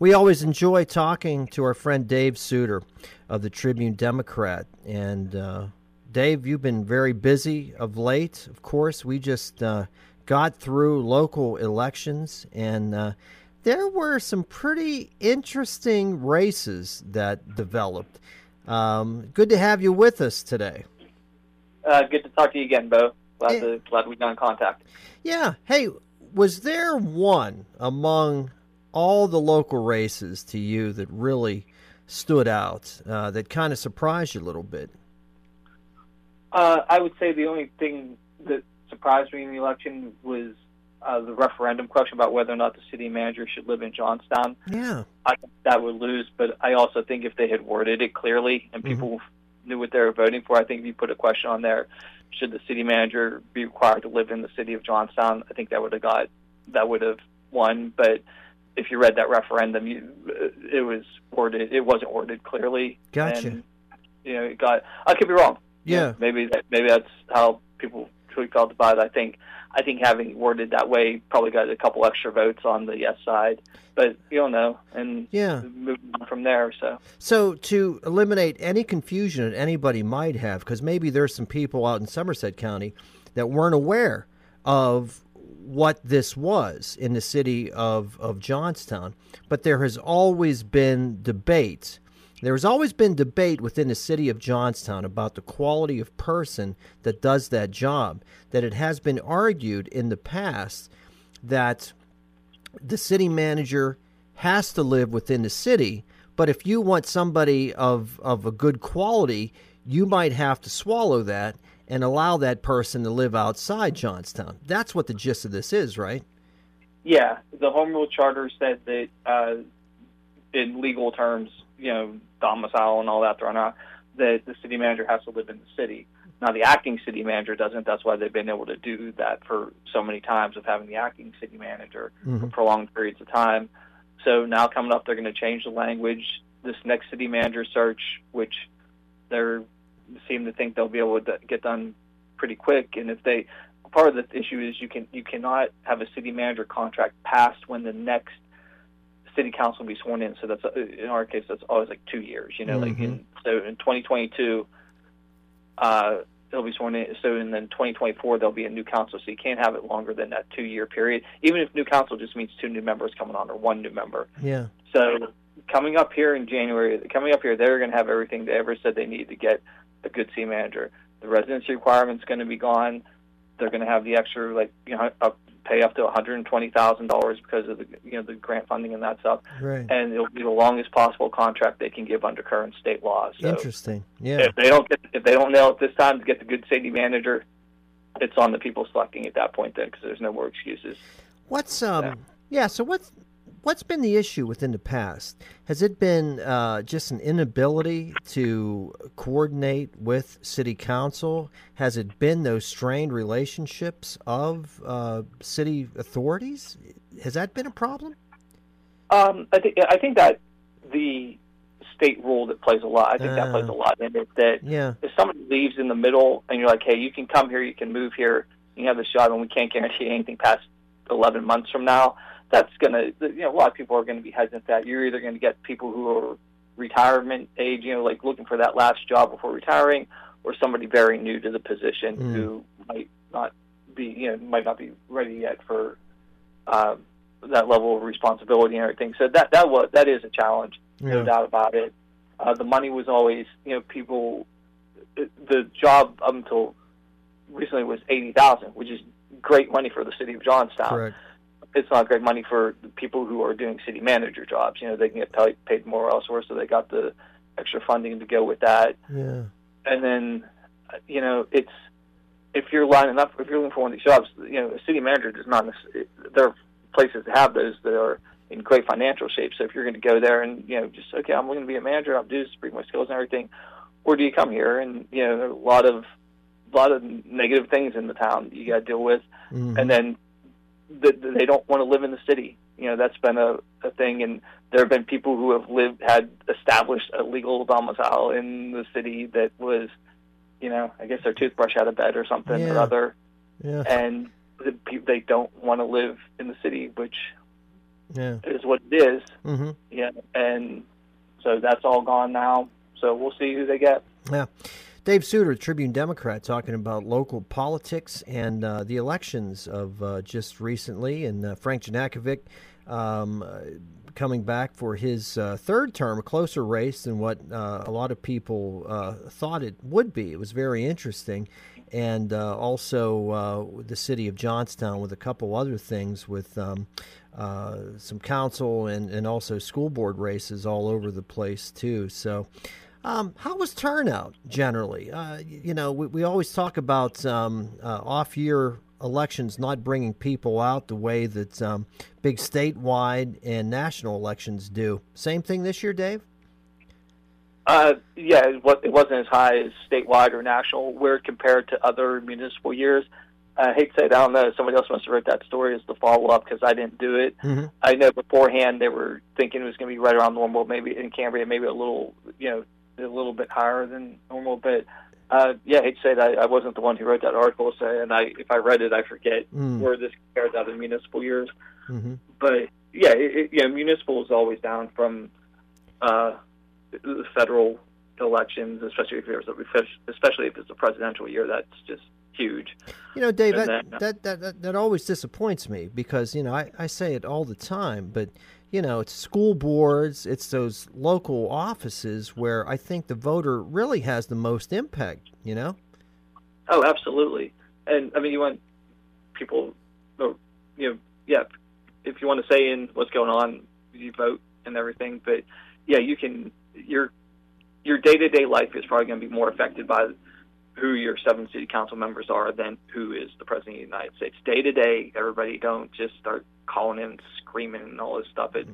We always enjoy talking to our friend Dave Sutor of the Tribune Democrat. And uh, Dave, you've been very busy of late. Of course, we just uh, got through local elections, and uh, there were some pretty interesting races that developed. Um, good to have you with us today. Uh, good to talk to you again, Bo. Glad, to, glad we got in contact. Yeah. Hey, was there one among all the local races to you that really stood out, uh, that kind of surprised you a little bit? Uh, I would say the only thing that surprised me in the election was uh, the referendum question about whether or not the city manager should live in Johnstown. Yeah. I think that would lose, but I also think if they had worded it clearly and people mm-hmm. knew what they were voting for, I think if you put a question on there, should the city manager be required to live in the city of Johnstown, I think that would have got that would have won. But if you read that referendum, you, uh, it was worded. It wasn't worded clearly. Gotcha. And, you know, it got. I could be wrong. Yeah. You know, maybe that, maybe that's how people truly felt about it. I think I think having worded that way probably got a couple extra votes on the yes side, but you don't know, and yeah, moving on from there. So, so to eliminate any confusion that anybody might have, because maybe there's some people out in Somerset County that weren't aware of what this was in the city of, of Johnstown, but there has always been debate there has always been debate within the city of Johnstown about the quality of person that does that job. That it has been argued in the past that the city manager has to live within the city, but if you want somebody of, of a good quality, you might have to swallow that and allow that person to live outside Johnstown. That's what the gist of this is, right? Yeah, the home rule charter said that uh, in legal terms, you know, domicile and all that thrown out, that the city manager has to live in the city. Now, the acting city manager doesn't. That's why they've been able to do that for so many times of having the acting city manager mm-hmm. for prolonged periods of time. So now coming up, they're going to change the language. This next city manager search, which they seem to think they'll be able to get done pretty quick, and if they part of the issue is you can you cannot have a city manager contract passed when the next city council will be sworn in. So that's in our case, that's always like two years. You know, mm-hmm. like in, so in 2022, uh, they'll be sworn in. So and then 2024, there'll be a new council. So you can't have it longer than that two-year period. Even if new council just means two new members coming on or one new member. Yeah. So coming up here in January, coming up here, they're going to have everything they ever said they need to get a good city manager. The residency requirement's going to be gone. They're going to have the extra like you know up pay up to $120,000 because of the you know the grant funding and that stuff. Right. And it'll be the longest possible contract they can give under current state law. So Interesting. Yeah. If they don't get if they don't nail it this time to get the good city manager, it's on the people selecting at that point then because there's no more excuses. What's um yeah. yeah so what's what's been the issue within the past? Has it been uh, just an inability to coordinate with city council? Has it been those strained relationships of uh, city authorities? Has that been a problem? Um, I think I think that the state rule that plays a lot. I think uh, that plays a uh, lot in it. That yeah. if somebody leaves in the middle and you're like, hey, you can come here, you can move here, you have the job, and we can't guarantee anything past 11 months from now that's going to, you know, a lot of people are going to be hesitant that you're either going to get people who are retirement age, you know, like looking for that last job before retiring, or somebody very new to the position mm. who might not be, you know, might not be ready yet for uh, that level of responsibility and everything. So that that was that is a challenge, yeah. no doubt about it. Uh, the money was always, you know, people. The job up until recently was eighty thousand, which is great money for the city of Johnstown. Correct it's not great money for people who are doing city manager jobs. You know, they can get paid, paid more elsewhere, so they got the extra funding to go with that. Yeah. And then, you know, it's if you're lining up, if you're looking for one of these jobs, you know, a city manager does not. There are places that have those that are in great financial shape. So if you're going to go there and you know, just okay, I'm going to be a manager, I'm do this, bring my skills and everything, or do you come here and you know, there are a lot of a lot of negative things in the town you got to deal with, mm-hmm. and then that they don't want to live in the city. You know, that's been a, a thing, and there have been people who have lived had established a legal domicile in the city that was, you know, I guess their toothbrush out of bed or something yeah. or other, yeah. and the, they don't want to live in the city, which Yeah. is what it is. Mm-hmm. Yeah, and so that's all gone now. So we'll see who they get. Yeah. Dave Sutor, Tribune Democrat, talking about local politics and uh, the elections of uh, just recently, and uh, Frank Janakovic um, uh, coming back for his uh, third term, a closer race than what uh, a lot of people thought it would be. It was very interesting. And also the city of Johnstown with a couple other things with um, some council and, and also school board races all over the place, too. So, um, how was turnout generally? Uh, you know, we, we always talk about um, uh, off year elections not bringing people out the way that um, big statewide and national elections do. Same thing this year, Dave? Uh, yeah, it wasn't as high as statewide or national. Where compared to other municipal years, I hate to say it, I don't know. Somebody else must have wrote that story as the follow up because I didn't do it. Mm-hmm. I know beforehand they were thinking it was going to be right around normal, maybe in Cambria, maybe a little, you know, a little bit higher than normal. But uh, yeah, I to say that I wasn't the one who wrote that article, so and I if I read it, I forget Mm. where this compared to other municipal years. Mm-hmm. But yeah, it, it, yeah, municipal is always down from uh, the federal elections, especially if there's a, especially if it's a presidential year. That's just huge. You know, Dave, that, then- that, that, that, that always disappoints me because, you know, I, I say it all the time, but, you know, it's school boards, it's those local offices where I think the voter really has the most impact, you know? Oh, absolutely. And I mean, you want people, oh, you know, yeah, if you want to say in what's going on, you vote and everything. But yeah, you can your your day to day life is probably going to be more affected by who your seven city council members are than who is the president of the United States. Day to day, everybody don't just start calling in, screaming, and all this stuff at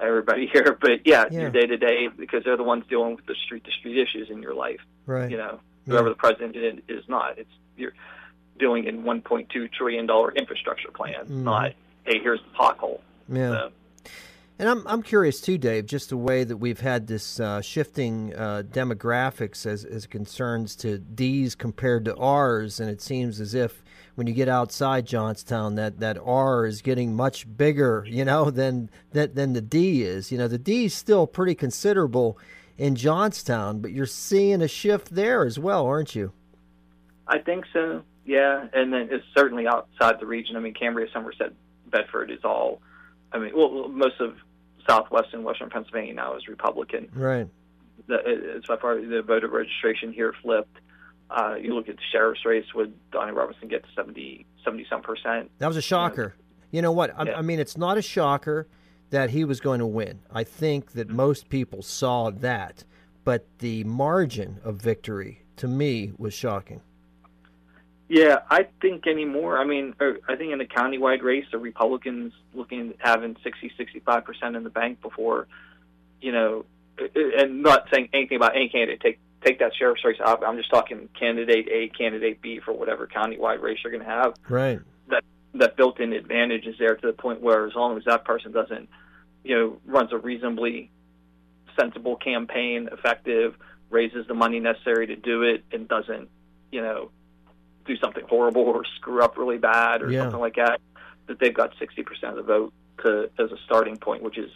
everybody here. But yeah, Yeah. your day to day because they're the ones dealing with the street to street issues in your life Right. you know, Yeah. whoever the president is, not. It's you're dealing in 1.2 trillion dollar infrastructure plan, Mhm. not hey, here's the pothole. Yeah. So, And I'm, I'm curious too, Dave, just the way that we've had this uh, shifting uh, demographics as, as concerns to D's compared to R's, and it seems as if when you get outside Johnstown, that, that R is getting much bigger, you know, than, than than the D is. You know, the D is still pretty considerable in Johnstown, but you're seeing a shift there as well, aren't you? I think so. Yeah, and then it's certainly outside the region. I mean, Cambria, Somerset, Bedford is all. I mean, well, most of Southwest and Western Pennsylvania now is Republican. Right. The, it's by far the voter registration here flipped. Uh, you look at the sheriff's race, would Donnie Robertson get to 70, 70 some percent? That was a shocker. You know what? I, Yeah. I mean, it's not a shocker that he was going to win. I think that most people saw that, but the margin of victory to me was shocking. Yeah, I think anymore. I mean, uh, I think in the countywide race, the Republicans looking at having 60, 65 percent in the bank before, you know, and not saying anything about any candidate. Take take that sheriff's race out. I'm just talking candidate A, candidate B for whatever countywide race you're going to have. Right. That that built-in advantage is there to the point where, as long as that person doesn't, you know, runs a reasonably sensible campaign, effective, raises the money necessary to do it, and doesn't, you know, do something horrible or screw up really bad or Yeah. something like that, that they've got 60% of the vote to as a starting point, which is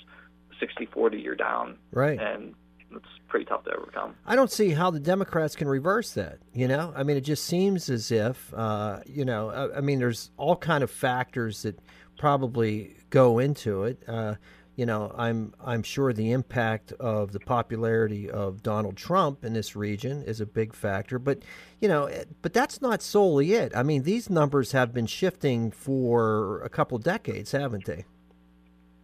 60-40 you're down, Right. and it's pretty tough to overcome. I don't see how the Democrats can reverse that. You know, I mean, it just seems as if, uh, you know, I, I mean, there's all kind of factors that probably go into it. Uh, you know, I'm I'm sure the impact of the popularity of Donald Trump in this region is a big factor, but you know, eh, but that's not solely it. I mean, these numbers have been shifting for a couple decades, haven't they?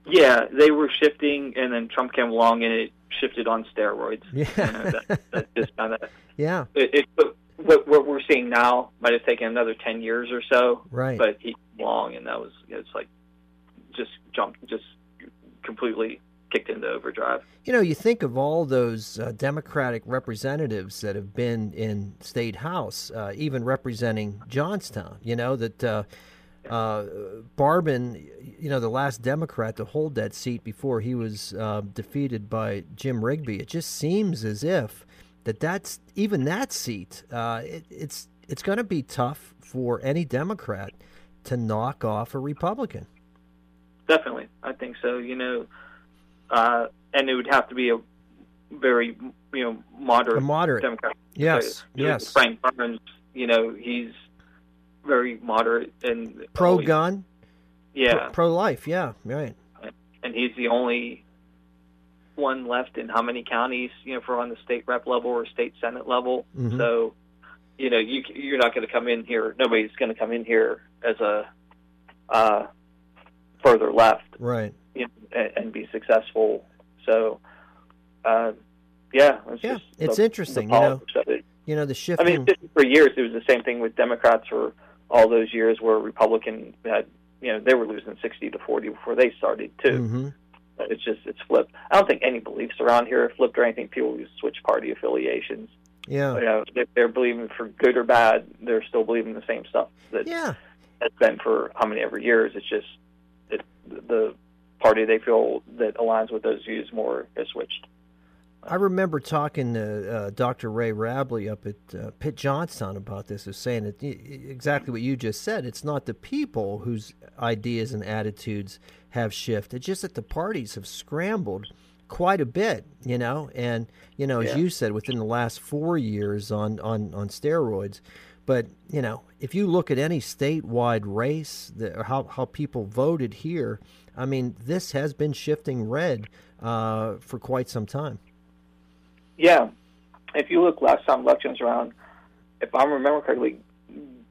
Yeah, they were shifting, and then Trump came along and it shifted on steroids. Yeah. You know, that, that just kind of Yeah, it, it, but what, what we're seeing now might have taken another 10 years or so, right. but he came along and that was it's like just jumped, just completely kicked into overdrive. You know, you think of all those uh, Democratic representatives that have been in state house, uh, even representing Johnstown. You know that uh, uh, Barbin, you know, the last Democrat to hold that seat before he was uh, defeated by Jim Rigby. It just seems as if that that's even that seat. Uh, it, it's it's going to be tough for any Democrat to knock off a Republican. Definitely. I think so. You know, uh, and it would have to be a very you know moderate, A moderate. Democrat. Yes, You know, yes. Frank Burns, you know, he's very moderate and Pro gun, Yeah, pro life. Yeah, right. and he's the only one left in how many counties, you know, for on the state rep level or state senate level. Mhm. So, you know, you you're not going to come in here. Nobody's going to come in here as a uh, further left Right. you know, and, and be successful. So, uh, yeah, it's Yeah, just it's the- interesting, the you know, it. You know the shift. I mean, for years, it was the same thing with Democrats for all those years where Republican had, you know, they were losing 60 to 40 before they started too. hmm It's just, it's flipped. I don't think any beliefs around here are flipped or anything. People who switch party affiliations. Yeah. You know, if they're believing for good or bad, they're still believing the same stuff that Yeah. has been for how many ever years. It's just it, the party they feel that aligns with those views more has switched. I remember talking to uh, Dr. Ray Wrabley up at uh, Pitt Johnstown about this, is saying that exactly what you just said. It's not the people whose ideas and attitudes have shifted; it's just that the parties have scrambled quite a bit, you know. And you know, as Yeah. you said, within the last four years on on on steroids. But you know, if you look at any statewide race, the, or how how people voted here, I mean, this has been shifting red uh, for quite some time. Yeah, if you look last time elections around, if I remember correctly,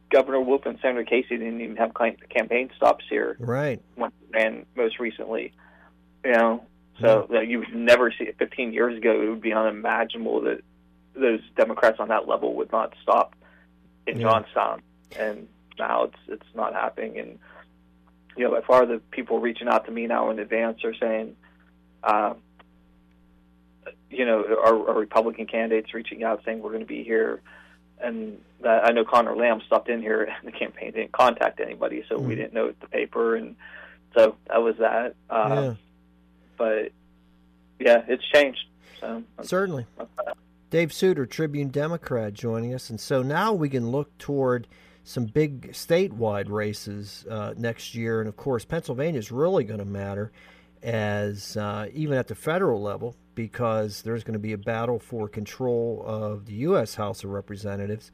Governor Wolf and Senator Casey didn't even have campaign stops here Right. when they most recently. You know, so that you would never see it. 15 years ago, it would be unimaginable that those Democrats on that level would not stop in Yeah. Johnstown, and now it's it's not happening. And you know, by far the people reaching out to me now in advance are saying, uh, you know, our, our Republican candidates reaching out saying we're going to be here. And that, I know Conor Lamb stopped in here, and the campaign didn't contact anybody, so we Mhm. didn't know the paper, and so that was that. Uh, yeah. But yeah, it's changed. So Certainly. Dave Sutor, Tribune Democrat, joining us. And so now we can look toward some big statewide races uh, next year. And of course, Pennsylvania is really going to matter as uh, even at the federal level because there's going to be a battle for control of the U.S. House of Representatives.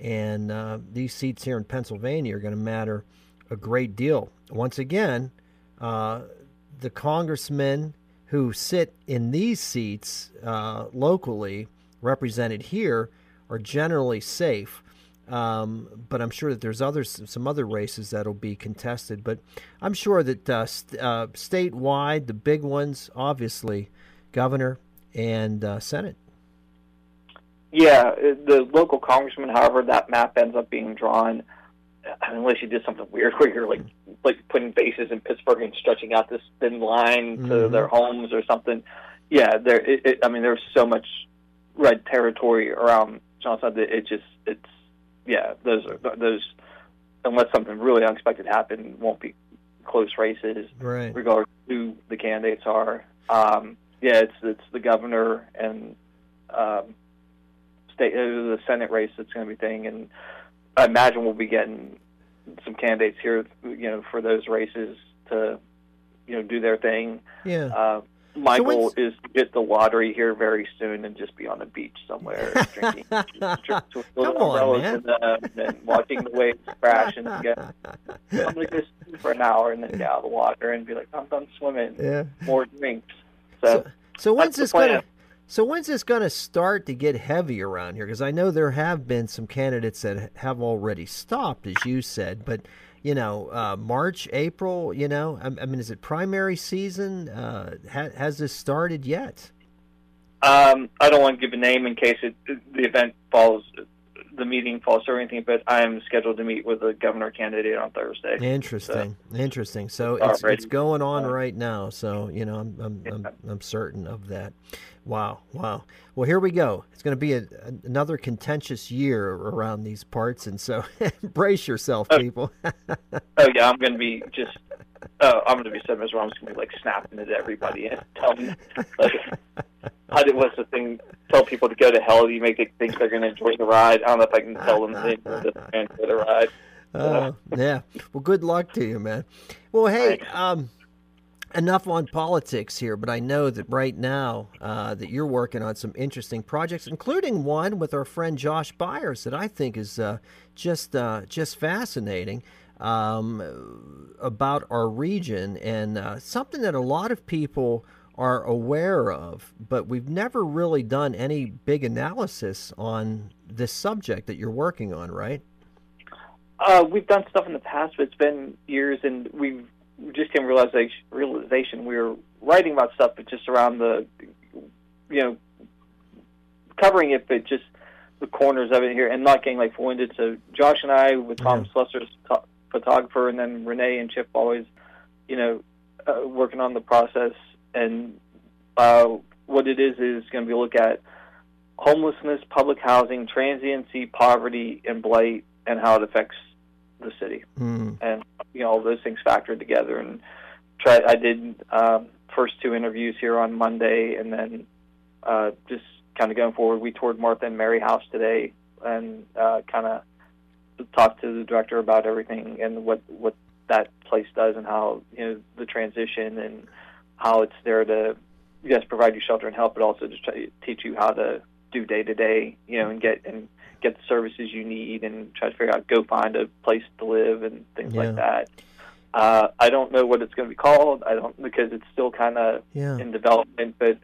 And uh, these seats here in Pennsylvania are going to matter a great deal. Once again, uh, the congressmen who sit in these seats uh, locally, represented here, are generally safe. Um, but I'm sure that there's others, some other races that'll be contested. But I'm sure that uh, st- uh, statewide, the big ones, obviously, governor and uh, senate. yeah, the local congressman, however, that map ends up being drawn, unless you did something weird where you're like like putting bases in Pittsburgh and stretching out this thin line to Mhm. their homes or something. Yeah, there. It, it, I mean, there's so much red territory around Johnstown that it just it's yeah. Those are those unless something really unexpected happened, won't be close races Right. regardless of who the candidates are. Um, yeah, it's it's the governor and um, state uh, the Senate race that's going to be thing, and I imagine we'll be getting some candidates here, you know, for those races to you know do their thing. Yeah. Uh, my So goal is to get the lottery here very soon and just be on the beach somewhere drinking, drinking with little Come on, umbrellas man. in them and watching the waves crash and get I'm gonna go swim for an hour and then get out of the water and be like, I'm done swimming. yeah. More drinks. So, So when's this going to? plan. So when's this going to start to get heavy around here? Because I know there have been some candidates that have already stopped, as you said. But you know, uh, March, April. You know, I, I mean, is it primary season? Uh, ha, has this started yet? um, I don't want to give a name in case it, the event falls, the meeting falls or anything. But I am scheduled to meet with the governor candidate on Thursday. Interesting, interesting. So It's it's going on right now. So you know, I'm I'm I'm, I'm certain of that. Wow, wow. Well, here we go. It's going to be a, another contentious year around these parts, and so brace yourself, Oh. people. Oh yeah, I'm going to be just. Oh, I'm going to be so miserable. I'm just going to be like snapping at everybody and telling like, how did what's the thing? Tell people to go to hell. You make them think they're going to enjoy the ride. I don't know if I can tell them they to enjoy the ride. Uh, yeah. Well, good luck to you, man. Well, hey, Thanks. um, enough on politics here, but I know that right now uh, that you're working on some interesting projects, including one with our friend Josh Byers that I think is uh, just uh, just fascinating um, about our region and uh, something that a lot of people are aware of, but we've never really done any big analysis on this subject that you're working on, right? Uh, we've done stuff in the past, but it's been years, and we've just came realization realization we were writing about stuff, but just around the, you know, covering it, but just the corners of it here, and not getting like winded. So Josh and I, with Tom yeah. Slusser's photographer, and then Renee and Chip always, you know, uh, working on the process. And uh, what it is is going to be look at homelessness, public housing, transiency, poverty, and blight, and how it affects the city. Mm. And you know, all those things factored together. And try. I did um, first two interviews here on Monday, and then uh, just kind of going forward. We toured Martha and Mary House today, and uh, kind of talk to the director about everything and what what that place does and how you know the transition and how it's there to yes provide you shelter and help, but also just try to teach you how to do day to day, you know, and get and get the services you need and try to figure out go find a place to live and things yeah. like that. Uh, I don't know what it's going to be called. I don't because it's still kind of yeah. in development, but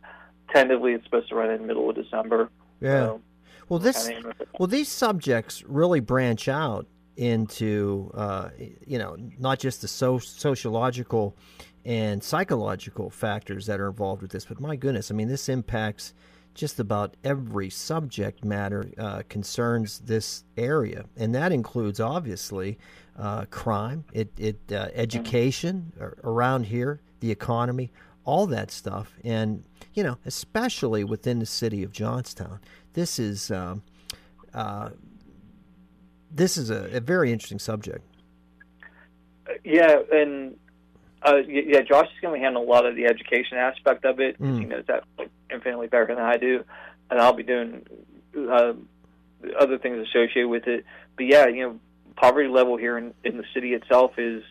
tentatively it's supposed to run in the middle of December. Yeah. So, well, this well these subjects really branch out into uh, you know not just the so- sociological and psychological factors that are involved with this, but my goodness, I mean this impacts just about every subject matter uh, concerns this area, and that includes obviously uh, crime, it, it uh, education around here, the economy, all that stuff, and you know especially within the city of Johnstown this is um, uh, this is a, a, very interesting subject. Yeah, and uh, yeah, Josh is going to handle a lot of the education aspect of it. Mm. He knows that infinitely better than I do, and I'll be doing uh, other things associated with it. But yeah, you know, poverty level here in, in the city itself is.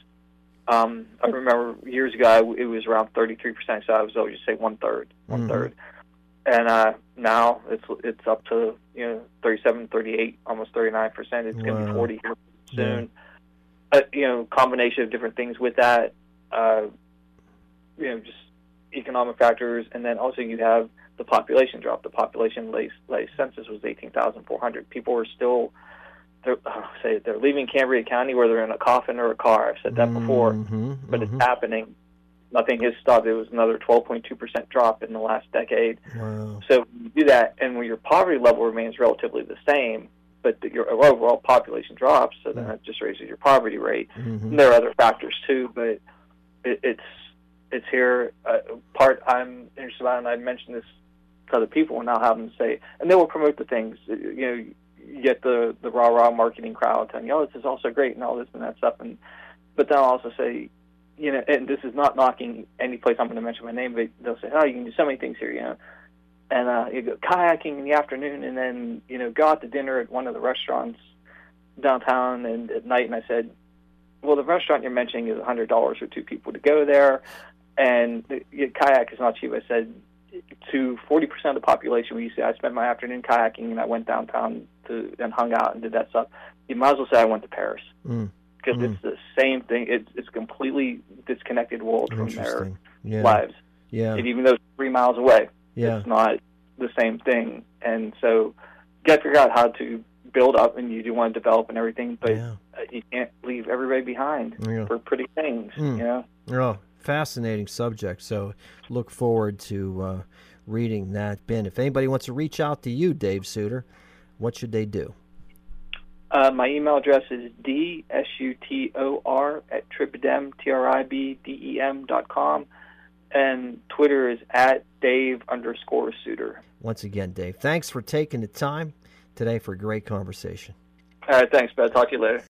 Um, I remember years ago it was around 33 percent, so I was always just say one third, one mm-hmm. third and uh, now it's it's up to you know 37, 38, almost 39 percent. It's wow. going to be 40 here soon. Yeah. Uh, you know, combination of different things with that. Uh, you know, just economic factors, and then also you have the population drop. The population latest census was 18,400. People are still they're uh, say they're leaving Cambria County where they're in a coffin or a car. I've said that before, mm-hmm, but mm-hmm. it's happening nothing has stopped. It was another 12.2% drop in the last decade. Wow. So you do that, and when your poverty level remains relatively the same, but your overall population drops, so then that just raises your poverty rate. Mm-hmm. there are other factors too, but it, it's it's here. Uh, part I'm interested about, and I mentioned this to other people, and I'll have them say, and they will promote the things. You know, you get the the rah rah marketing crowd telling you, "Oh, this is also great," and all this and that stuff, and but then I'll also say, you know, and this is not knocking any place I'm going to mention my name, but they'll say, oh, you can do so many things here, you know. And uh, you go kayaking in the afternoon, and then you know go out to dinner at one of the restaurants downtown and at night. And I said, well, the restaurant you're mentioning is a hundred dollars for two people to go there, and the, the kayak is not cheap. I said to 40% of the population, we used to, I spent my afternoon kayaking and I went downtown to and hung out and did that stuff. You might as well say I went to Paris. Mm because mm. it's the same thing. It's it's a completely disconnected world from their yeah. lives. Yeah. And even though it's three miles away, yeah. it's not the same thing. And so you got to figure out how to build up, and you do want to develop and everything, but yeah. you can't leave everybody behind yeah. for pretty things. Mm. You know. Oh, fascinating subject. So look forward to uh, reading that. Ben, if anybody wants to reach out to you, Dave Sutor, what should they do? Uh, my email address is d-s-u-t-o-r at tribdem, T-R-I-B-D-E-M dot com. And Twitter is at Dave underscore Sutor. Once again, Dave, thanks for taking the time today for a great conversation. All right, thanks, Ben. Talk to you later.